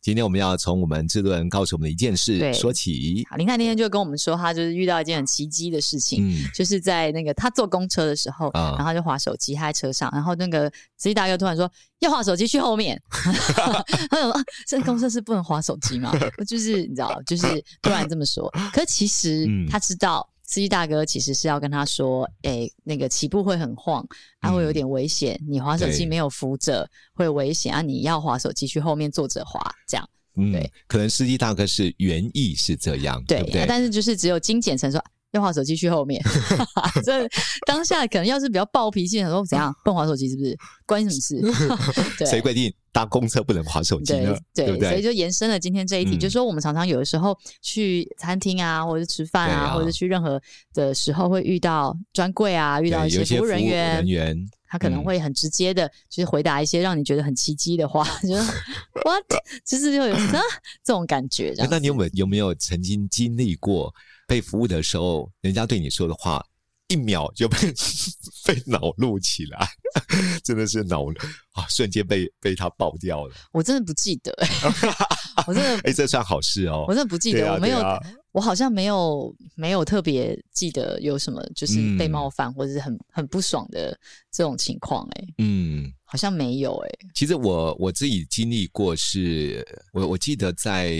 今天我们要从我们制作人告诉我们的一件事说起。好，林太那天就跟我们说，他就是遇到一件很奇迹的事情，嗯，就是在那个他坐公车的时候，啊然后就滑手机，他在车上，然后那个司机大哥突然说要滑手机去后面，他说啊，这公车是不能滑手机吗？就是你知道，就是突然这么说，可其实他知道。司机大哥其实是要跟他说：“哎、欸，那个起步会很晃，会有点危险。嗯、你滑手机没有扶着会危险啊！你要滑手机去后面坐着滑，这样。对，嗯、可能司机大哥是原意是这样，对，对不对、啊？但是就是只有精简成说要滑手机去后面。这当下可能要是比较暴脾气，想说怎样不能滑手机，是不是？关你什么事？谁规定？”搭公车不能滑手机呢，对？所以就延伸了今天这一题，嗯、就是说我们常常有的时候去餐厅啊，或者吃饭啊，啊或者去任何的时候会遇到专柜啊，遇到一些服务人员，人员他可能会很直接的，就是回答一些让你觉得很奇迹的话，嗯、就是 what，就是就有啊这种感觉。那你有没有有没有曾经经历过被服务的时候，人家对你说的话？一秒就被 被恼怒起来，真的是恼啊！瞬间被被他爆掉了。我真的不记得、欸，我真的哎、欸，这算好事哦。我真的不记得，啊、我没有，啊、我好像没有没有特别记得有什么就是被冒犯、嗯、或者是很很不爽的这种情况、欸。哎，嗯，好像没有、欸。哎，其实我我自己经历过是，是我我记得在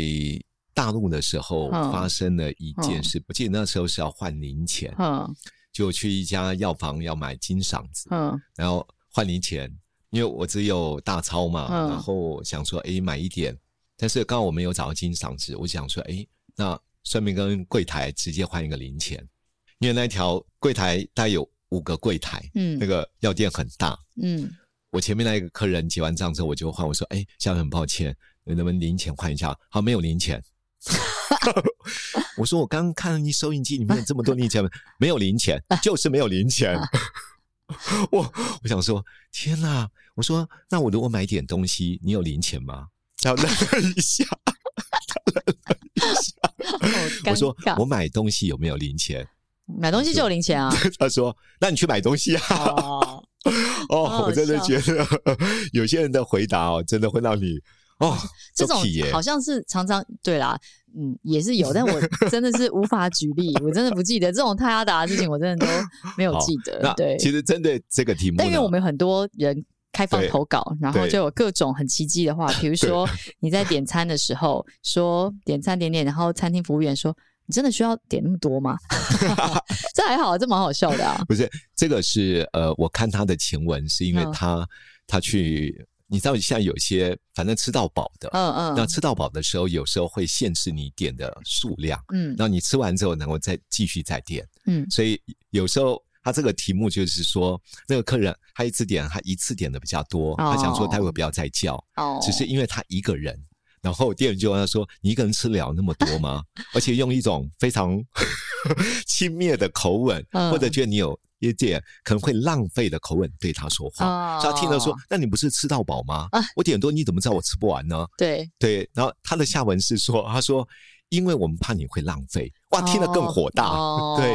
大陆的时候发生了一件事，我、嗯、记得那时候是要换零钱。嗯。就去一家药房要买金嗓子，嗯，然后换零钱，因为我只有大钞嘛，嗯、然后想说，哎，买一点，但是刚好我没有找到金嗓子，我想说，哎，那顺便跟柜台直接换一个零钱，因为那条柜台大概有五个柜台，嗯，那个药店很大，嗯，我前面那一个客人结完账之后，我就换，我说，哎，现在很抱歉，能不能零钱换一下？好，没有零钱。我说我刚刚看了你收音机里面有这么多零钱，没有零钱，就是没有零钱。我我想说，天哪！我说那我如果买点东西，你有零钱吗？他愣了一下，他愣了一下。我说我买东西有没有零钱？买东西就有零钱啊。他说那你去买东西啊。哦，我真的觉得有些人的回答哦，真的会让你。哦，这种好像是常常对啦，嗯，也是有，但我 真的是无法举例，我真的不记得这种太阿达的事情，我真的都没有记得。对，其实针对这个题目，但因为我们有很多人开放投稿，然后就有各种很奇迹的话，比如 说你在点餐的时候说点餐点点，然后餐厅服务员说你真的需要点那么多吗？这还好，这蛮好笑的啊。不是，这个是呃，我看他的前文是因为他他去。你知道现在有些反正吃到饱的，嗯嗯，那吃到饱的时候，有时候会限制你点的数量，嗯，那你吃完之后能够再继续再点，嗯，所以有时候他这个题目就是说，那个客人他一次点，他一次点的比较多，他想说待会不要再叫，哦，只是因为他一个人，然后店员就问他说：“你一个人吃了那么多吗？” 而且用一种非常 轻蔑的口吻，或者觉得你有。一点可能会浪费的口吻对他说话，哦、所以他听了说：“那你不是吃到饱吗？啊、我点多，你怎么知道我吃不完呢？”对对，然后他的下文是说：“他说，因为我们怕你会浪费。”哇，听得更火大。哦、对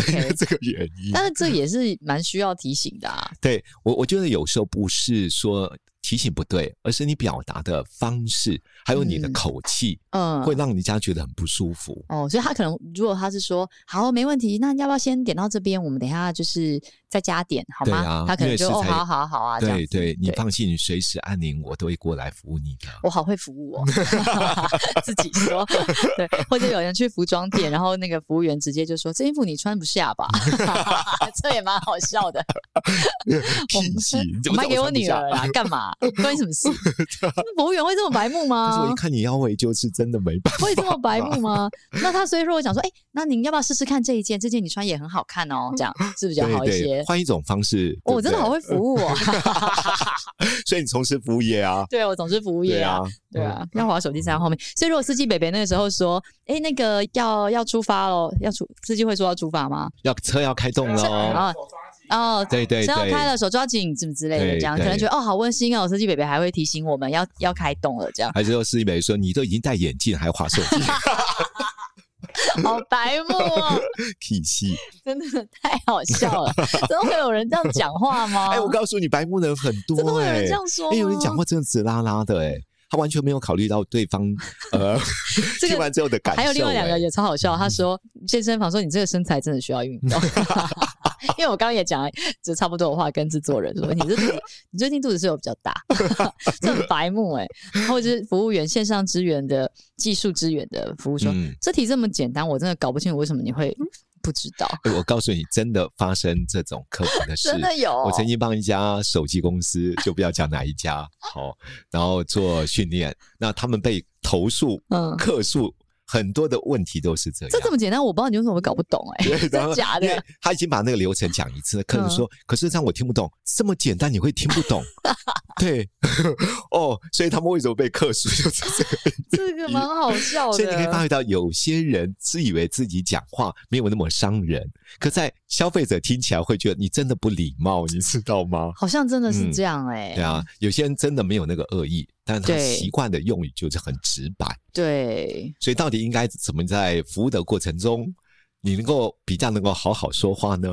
，OK，这个原因。但是这也是蛮需要提醒的啊。对我，我觉得有时候不是说。提醒不对，而是你表达的方式，还有你的口气，嗯，会让人家觉得很不舒服。哦，所以他可能如果他是说好没问题，那要不要先点到这边？我们等一下就是再加点好吗？啊、他可能就哦，好好好啊，对对，你放心，你随时按铃，我都会过来服务你的。我好会服务哦，自己说对，或者有人去服装店，然后那个服务员直接就说：“这衣服你穿不下吧？” 这也蛮好笑的。卖给我女儿啦，干嘛？关你什么事？服务员会这么白目吗？可是我一看你腰围，就是真的没办法。会这么白目吗？那他所以说我想说，哎、欸，那您要不要试试看这一件？这件你穿也很好看哦，这样是不是比较好一些？换一种方式，我、哦、真的好会服务哦。所以你从事服务业啊？对，我从事服务业啊。对啊，要滑手机在后面。所以如果司机北北那个时候说，哎、欸，那个要要出发喽，要出司机会说要出发吗？要车要开动喽。哦，对对，车要开了，手抓紧，什么之类的，这样可能觉得哦，好温馨哦。司机北北还会提醒我们要要开动了，这样。还是说司机北北说，你都已经戴眼镜还滑手机，好白目哦，体系真的太好笑了，怎么会有人这样讲话吗？哎，我告诉你，白目的人很多，怎么会有人这样说？哎，有人讲话真的直拉拉的，哎。他完全没有考虑到对方，呃，听完之后的感受。还有另外两个也超好笑，他说健身房说，你这个身材真的需要运动，因为我刚刚也讲了，就差不多的话跟制作人说，你这你最近肚子是有比较大，这很白目哎。然后就是服务员线上支援的技术支援的服务说，嗯、这题这么简单，我真的搞不清楚为什么你会。不知道，我告诉你，真的发生这种客服的 事，真的有。我曾经帮一家手机公司，就不要讲哪一家，好，然后做训练，那他们被投诉，嗯，客诉。很多的问题都是这样，这这么简单，我不知道你为什么会搞不懂哎、欸，真的假的？他已经把那个流程讲一次，客人说，嗯、可是这样我听不懂，这么简单你会听不懂？对，哦，所以他们为什么被客诉就是这个？这个蛮好笑的。所以你可以发觉到，有些人自以为自己讲话没有那么伤人，可在消费者听起来会觉得你真的不礼貌，你知道吗？好像真的是这样哎、欸嗯。对啊，有些人真的没有那个恶意。但他习惯的用语就是很直白，对，所以到底应该怎么在服务的过程中，你能够比较能够好好说话呢？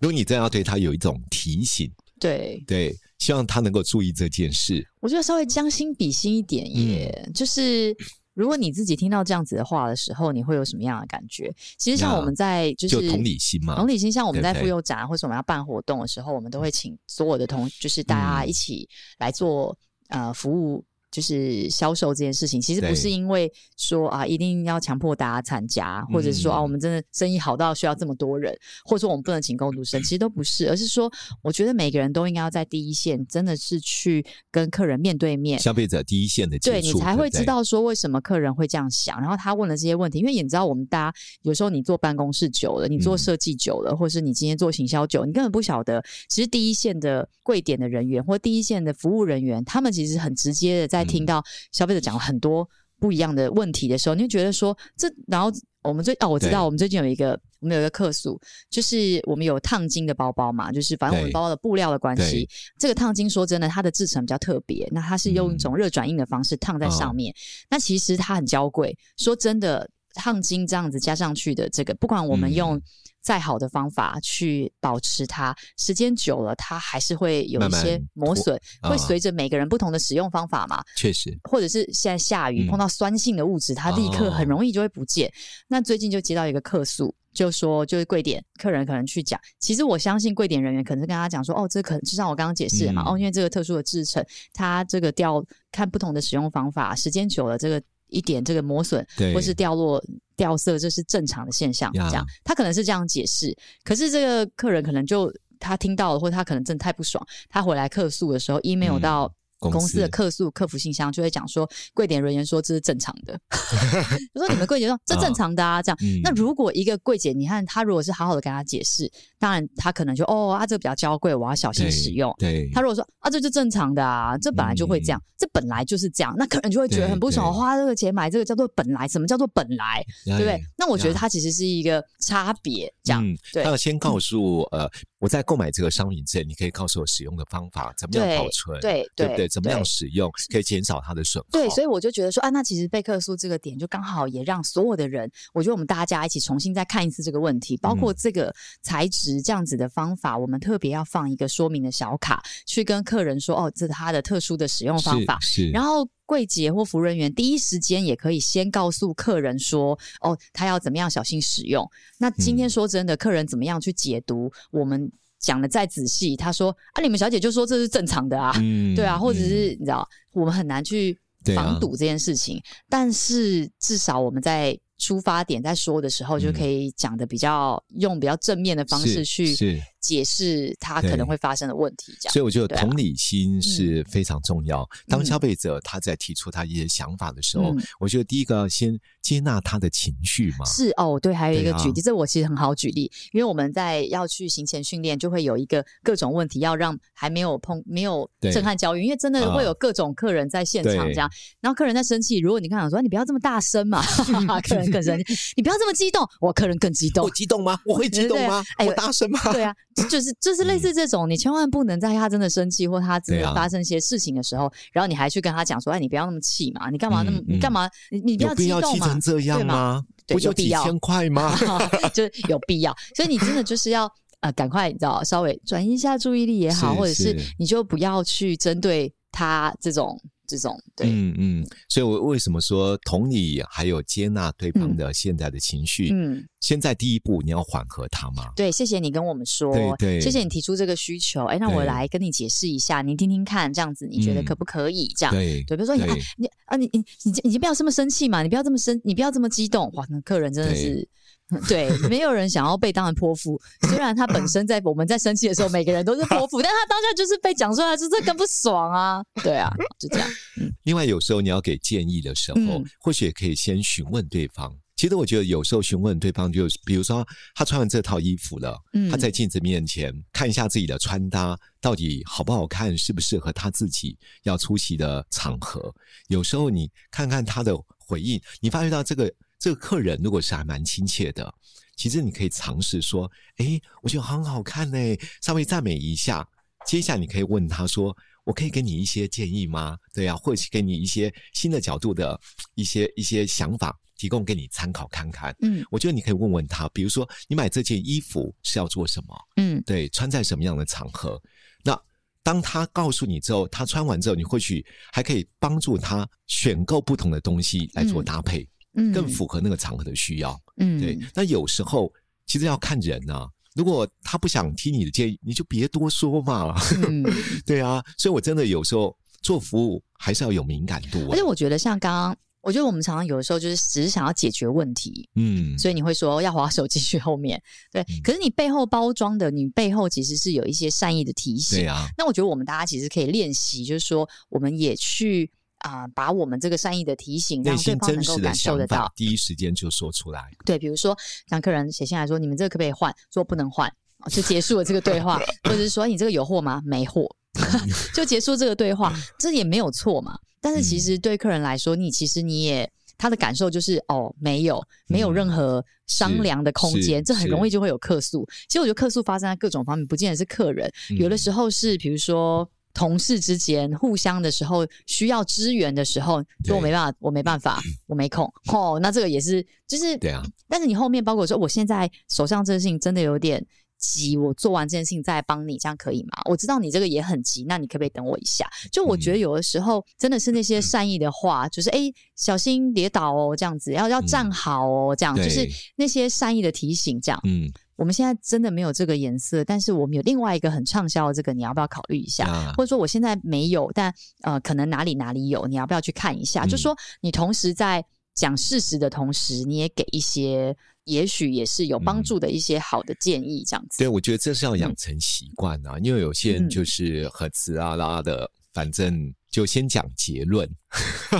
如果你真要对他有一种提醒，对对，希望他能够注意这件事。我觉得稍微将心比心一点耶，嗯、就是如果你自己听到这样子的话的时候，你会有什么样的感觉？其实像我们在就是就同理心嘛，同理心，像我们在妇幼展或者我们要办活动的时候，我们都会请所有的同，就是大家一起来做。呃，服务就是销售这件事情，其实不是因为说啊，一定要强迫大家参加，或者是说啊，我们真的生意好到需要这么多人，或者说我们不能请工读生，其实都不是，而是说，我觉得每个人都应该要在第一线，真的是去跟客人面对面，消费者第一线的。接触，对，你才会知道说为什么客人会这样想，然后他问了这些问题，因为你知道，我们大家有时候你坐办公室久了，你做设计久了，或是你今天做行销久，你根本不晓得，其实第一线的柜点的人员或第一线的服务人员，他们其实很直接的在听到消费者讲了很多不一样的问题的时候，你就觉得说这，然后我们最哦，我知道我们最近有一个我们有一个客诉，就是我们有烫金的包包嘛，就是反正我们包包的布料的关系，这个烫金说真的，它的制成比较特别，那它是用一种热转印的方式烫在上面，嗯、那其实它很娇贵，说真的，烫金这样子加上去的这个，不管我们用。再好的方法去保持它，时间久了，它还是会有一些磨损，会随着每个人不同的使用方法嘛。确实，或者是现在下雨碰到酸性的物质，它立刻很容易就会不见。那最近就接到一个客诉，就说就是贵点客人可能去讲，其实我相信贵点人员可能是跟他讲说，哦，这可能就像我刚刚解释嘛，哦，因为这个特殊的制成，它这个掉看不同的使用方法，时间久了这个。一点这个磨损，或是掉落、掉色，这是正常的现象。这样，他可能是这样解释。可是这个客人可能就他听到了，或者他可能真的太不爽，他回来客诉的时候，email 到。公司的客诉客服信箱就会讲说，柜点人员说这是正常的。我说你们柜姐说这正常的啊，这样。嗯、那如果一个柜姐，你看她如果是好好的跟她解释，当然她可能就哦啊，这个比较娇贵，我要小心使用。对，她如果说啊，这就正常的啊，这本来就会这样，嗯、这本来就是这样，那客人就会觉得很不爽，花这个钱买这个叫做本来，什么叫做本来，对不对？那我觉得它其实是一个差别，这样。嗯、对，他要先告诉呃。我在购买这个商品之前，你可以告诉我使用的方法，怎么样保存，对对，对不对？怎么样使用可以减少它的损耗。对，所以我就觉得说啊，那其实被客诉这个点就刚好也让所有的人，我觉得我们大家一起重新再看一次这个问题，包括这个材质这样子的方法，嗯、我们特别要放一个说明的小卡，去跟客人说哦，这是它的特殊的使用方法。是，是然后。柜姐或服务人员第一时间也可以先告诉客人说：“哦，他要怎么样小心使用。”那今天说真的，客人怎么样去解读？我们讲的再仔细，他说：“啊，你们小姐就说这是正常的啊，嗯、对啊，或者是、嗯、你知道，我们很难去防堵这件事情。啊、但是至少我们在。”出发点在说的时候，就可以讲的比较、嗯、用比较正面的方式去解释他可能会发生的问题。这样，所以我觉得同理心是非常重要。啊、当消费者他在提出他一些想法的时候，嗯、我觉得第一个要先接纳他的情绪嘛。是哦，对，还有一个举例，啊、这我其实很好举例，因为我们在要去行前训练，就会有一个各种问题要让还没有碰、没有震撼教育，因为真的会有各种客人在现场这样，啊、然后客人在生气，如果你刚想说你不要这么大声嘛，客人更生气，你不要这么激动，我客人更激动，我激动吗？我会激动吗？哎，我大声吗？对啊，就是就是类似这种，你千万不能在他真的生气或他真的发生一些事情的时候，然后你还去跟他讲说，哎，你不要那么气嘛，你干嘛那么，你干嘛，你你不要激动嘛，气成这样吗？不就几千块吗？就是有必要，所以你真的就是要呃，赶快你知道，稍微转移一下注意力也好，或者是你就不要去针对他这种。这种对，嗯嗯，所以我为什么说同理还有接纳对方的现在的情绪？嗯，现在第一步你要缓和他嘛。对，谢谢你跟我们说，对对，谢谢你提出这个需求。哎，那我来跟你解释一下，你听听看，这样子你觉得可不可以？这样对对，比如说你你啊你你你你就不要这么生气嘛，你不要这么生，你不要这么激动。哇，那客人真的是。对，没有人想要被当成泼妇。虽然他本身在我们在生气的时候，每个人都是泼妇，但他当下就是被讲出来，就是更不爽啊。对啊，就这样。嗯、另外，有时候你要给建议的时候，嗯、或许也可以先询问对方。其实我觉得有时候询问对方，就比如说他穿完这套衣服了，嗯、他在镜子面前看一下自己的穿搭到底好不好看，适不适合他自己要出席的场合。有时候你看看他的回应，你发觉到这个。这个客人如果是还蛮亲切的，其实你可以尝试说：“哎，我觉得很好看呢。”稍微赞美一下。接下来你可以问他说：“我可以给你一些建议吗？”对呀、啊，或者是给你一些新的角度的一些一些想法，提供给你参考看看。嗯，我觉得你可以问问他，比如说你买这件衣服是要做什么？嗯，对，穿在什么样的场合？那当他告诉你之后，他穿完之后，你或许还可以帮助他选购不同的东西来做搭配。嗯更符合那个场合的需要，嗯，对。那有时候其实要看人呐、啊，如果他不想听你的建议，你就别多说嘛。嗯、对啊，所以我真的有时候做服务还是要有敏感度。而且我觉得像刚刚，我觉得我们常常有的时候就是只是想要解决问题，嗯，所以你会说要滑手机去后面，对。嗯、可是你背后包装的，你背后其实是有一些善意的提醒。对啊。那我觉得我们大家其实可以练习，就是说我们也去。啊、呃，把我们这个善意的提醒，让对方能够感受得到，第一时间就说出来。对，比如说，让客人写信来说：“你们这个可不可以换？”说不能换，就结束了这个对话。或者是说：“你这个有货吗？”没货，就结束这个对话。这也没有错嘛。但是其实对客人来说，你其实你也他的感受就是哦，没有，没有任何商量的空间，这很容易就会有客诉。其实我觉得客诉发生在各种方面，不见得是客人，有的时候是比如说。同事之间互相的时候需要支援的时候，说我没办法，我没办法，我没空。哦，那这个也是，就是对啊。但是你后面包括说，我现在手上这件事情真的有点急，我做完这件事情再帮你，这样可以吗？我知道你这个也很急，那你可不可以等我一下？就我觉得有的时候真的是那些善意的话，就是哎，小心跌倒哦，这样子，要要站好哦，这样就是那些善意的提醒，这样，嗯。我们现在真的没有这个颜色，但是我们有另外一个很畅销的这个，你要不要考虑一下？啊、或者说我现在没有，但呃，可能哪里哪里有，你要不要去看一下？嗯、就说你同时在讲事实的同时，你也给一些，也许也是有帮助的一些好的建议，这样子。嗯、对，我觉得这是要养成习惯啊，嗯、因为有些人就是很直啊啦的，嗯、反正就先讲结论，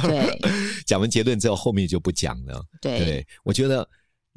对，讲完结论之后，后面就不讲了。对，对，我觉得。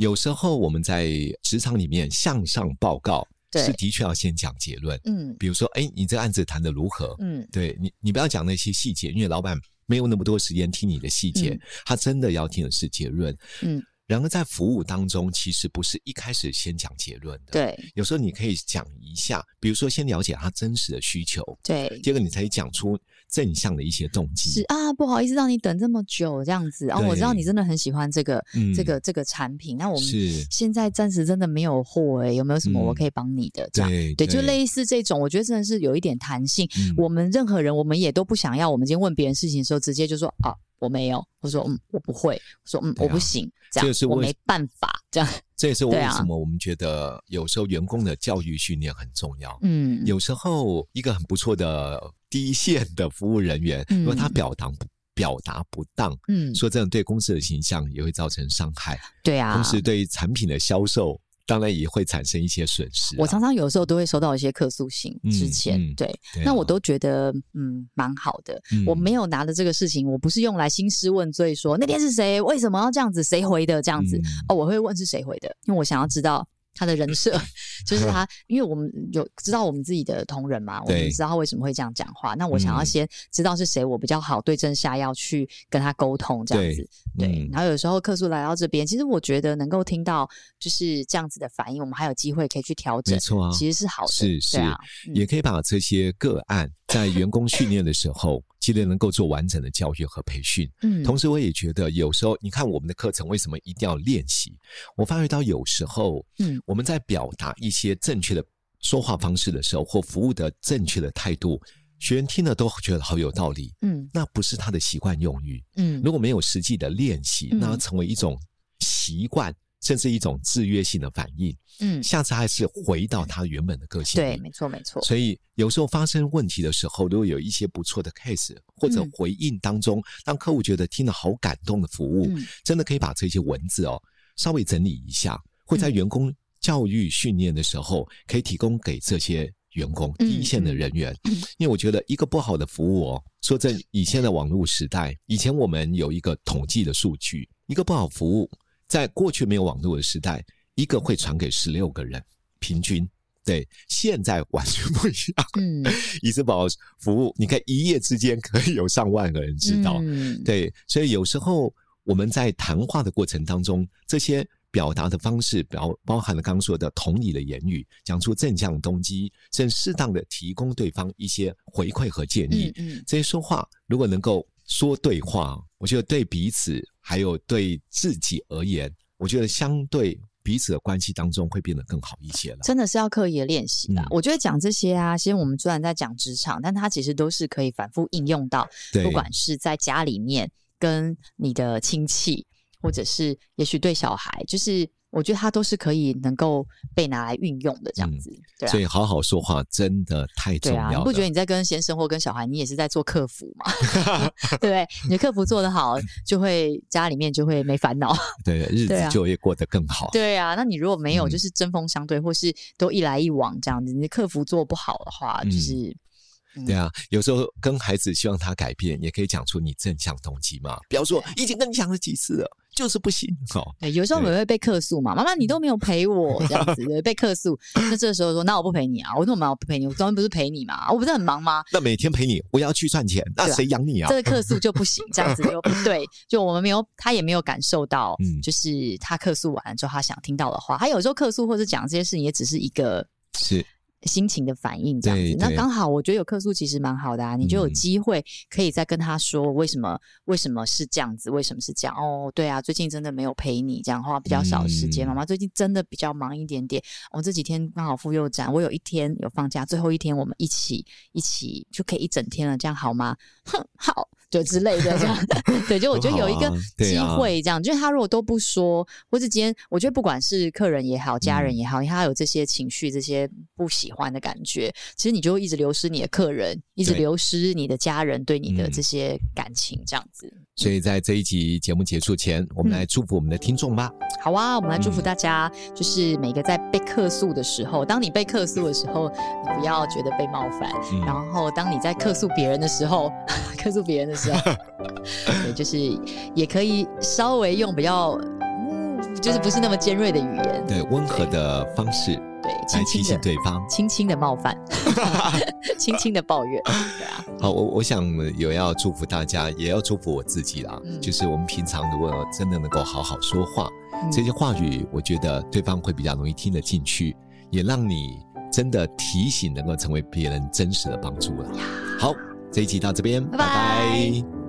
有时候我们在职场里面向上报告，是的确要先讲结论。嗯，比如说，哎，你这个案子谈的如何？嗯，对你，你不要讲那些细节，因为老板没有那么多时间听你的细节，嗯、他真的要听的是结论。嗯。然而，在服务当中，其实不是一开始先讲结论的。对，有时候你可以讲一下，比如说先了解他真实的需求。对，第二个你才讲出正向的一些动机。是啊，不好意思让你等这么久，这样子。然后我知道你真的很喜欢这个这个这个产品。那我们现在暂时真的没有货，哎，有没有什么我可以帮你的？这样对，就类似这种，我觉得真的是有一点弹性。我们任何人，我们也都不想要，我们今天问别人事情的时候，直接就说啊。我没有，我说嗯，我不会，我说嗯，我不行，这样我没办法，这样。这也是为什么我们觉得有时候员工的教育训练很重要。嗯，有时候一个很不错的第一线的服务人员，如果他表达不表达不当，嗯，说这样对公司的形象也会造成伤害。对啊，同时对于产品的销售。当然也会产生一些损失、啊。我常常有时候都会收到一些客诉信，之前、嗯嗯、对，对啊、那我都觉得嗯蛮好的、嗯。我没有拿着这个事情，我不是用来兴师问罪说，说那天是谁，为什么要这样子，谁回的这样子、嗯、哦，我会问是谁回的，因为我想要知道。他的人设 就是他，因为我们有知道我们自己的同仁嘛，我们知道他为什么会这样讲话。那我想要先知道是谁，我比较好对症下药去跟他沟通这样子。对，然后有时候客诉来到这边，其实我觉得能够听到就是这样子的反应，我们还有机会可以去调整。没错啊，其实是好的，是是、也可以把这些个案在员工训练的时候。记得能够做完整的教育和培训，嗯，同时我也觉得有时候，你看我们的课程为什么一定要练习？我发觉到有时候，嗯，我们在表达一些正确的说话方式的时候，或服务的正确的态度，学员听了都觉得好有道理，嗯，那不是他的习惯用语，嗯，如果没有实际的练习，那成为一种习惯。甚至一种制约性的反应，嗯，下次还是回到他原本的个性。对，没错，没错。所以有时候发生问题的时候，如果有一些不错的 case 或者回应当中，让客户觉得听了好感动的服务，嗯，真的可以把这些文字哦稍微整理一下，会在员工教育训练的时候可以提供给这些员工第一线的人员，因为我觉得一个不好的服务哦，说真，以现在网络时代，以前我们有一个统计的数据，一个不好服务。在过去没有网络的时代，一个会传给十六个人，平均对。现在完全不一样。嗯，以斯堡服务，你看一夜之间可以有上万个人知道。嗯，对。所以有时候我们在谈话的过程当中，这些表达的方式，包包含了刚刚说的同理的言语，讲出正向动机，甚至适当的提供对方一些回馈和建议。嗯，嗯，这些说话如果能够说对话，我觉得对彼此。还有对自己而言，我觉得相对彼此的关系当中会变得更好一些了。真的是要刻意的练习的。我觉得讲这些啊，其实我们虽然在讲职场，但它其实都是可以反复应用到，不管是在家里面跟你的亲戚，或者是也许对小孩，就是。我觉得它都是可以能够被拿来运用的这样子，嗯对啊，所以好好说话真的太重要了。对啊，你不觉得你在跟先生或跟小孩，你也是在做客服吗？对 不对？你的客服做得好，就会家里面就会没烦恼，对，日子就会过得更好。对啊，那你如果没有，就是针锋相对，嗯，或是都一来一往这样子，你的客服做不好的话，就是。对啊，有时候跟孩子希望他改变，也可以讲出你正向动机嘛。比方说，已经跟你讲了几次了，就是不行哦。对，有时候我们会被客诉嘛，妈妈你都没有陪我 这样子，对，被客诉。那这个时候说，那我不陪你啊？我说我们要不陪你，我昨天不是陪你嘛？我不是很忙吗？那每天陪你，我要去赚钱，那谁养你啊？这个客诉就不行，这样子就不 对。就我们没有，他也没有感受到，嗯，就是他客诉完之后，他想听到的话。他有时候客诉或者讲这些事情，也只是一个是。心情的反应这样子，那刚好我觉得有客诉其实蛮好的啊，你就有机会可以再跟他说为什么、嗯、为什么是这样子，为什么是这样哦，对啊，最近真的没有陪你，这样的话比较少时间，妈、嗯、妈最近真的比较忙一点点，我、哦、这几天刚好妇幼展，我有一天有放假，最后一天我们一起一起就可以一整天了，这样好吗？哼，好。就之类的这样，对，就我觉得有一个机会这样，就是他如果都不说，或者今天我觉得不管是客人也好，家人也好，因为他有这些情绪、这些不喜欢的感觉，其实你就会一直流失你的客人，一直流失你的家人对你的这些感情，这样子。所以在这一集节目结束前，我们来祝福我们的听众吧。好啊，我们来祝福大家，就是每个在被客诉的时候，当你被客诉的时候，你不要觉得被冒犯，然后当你在客诉别人的时候，客诉别人的时候。对，就是也可以稍微用比较，嗯，就是不是那么尖锐的语言，对，温和的方式，对，来提醒对方，轻轻的冒犯，轻轻的抱怨，对啊。好，我我想有要祝福大家，也要祝福我自己啦。嗯，就是我们平常如果真的能够好好说话，嗯，这些话语，我觉得对方会比较容易听得进去，也让你真的提醒能够成为别人真实的帮助了。好。这一集到这边，拜拜。拜拜。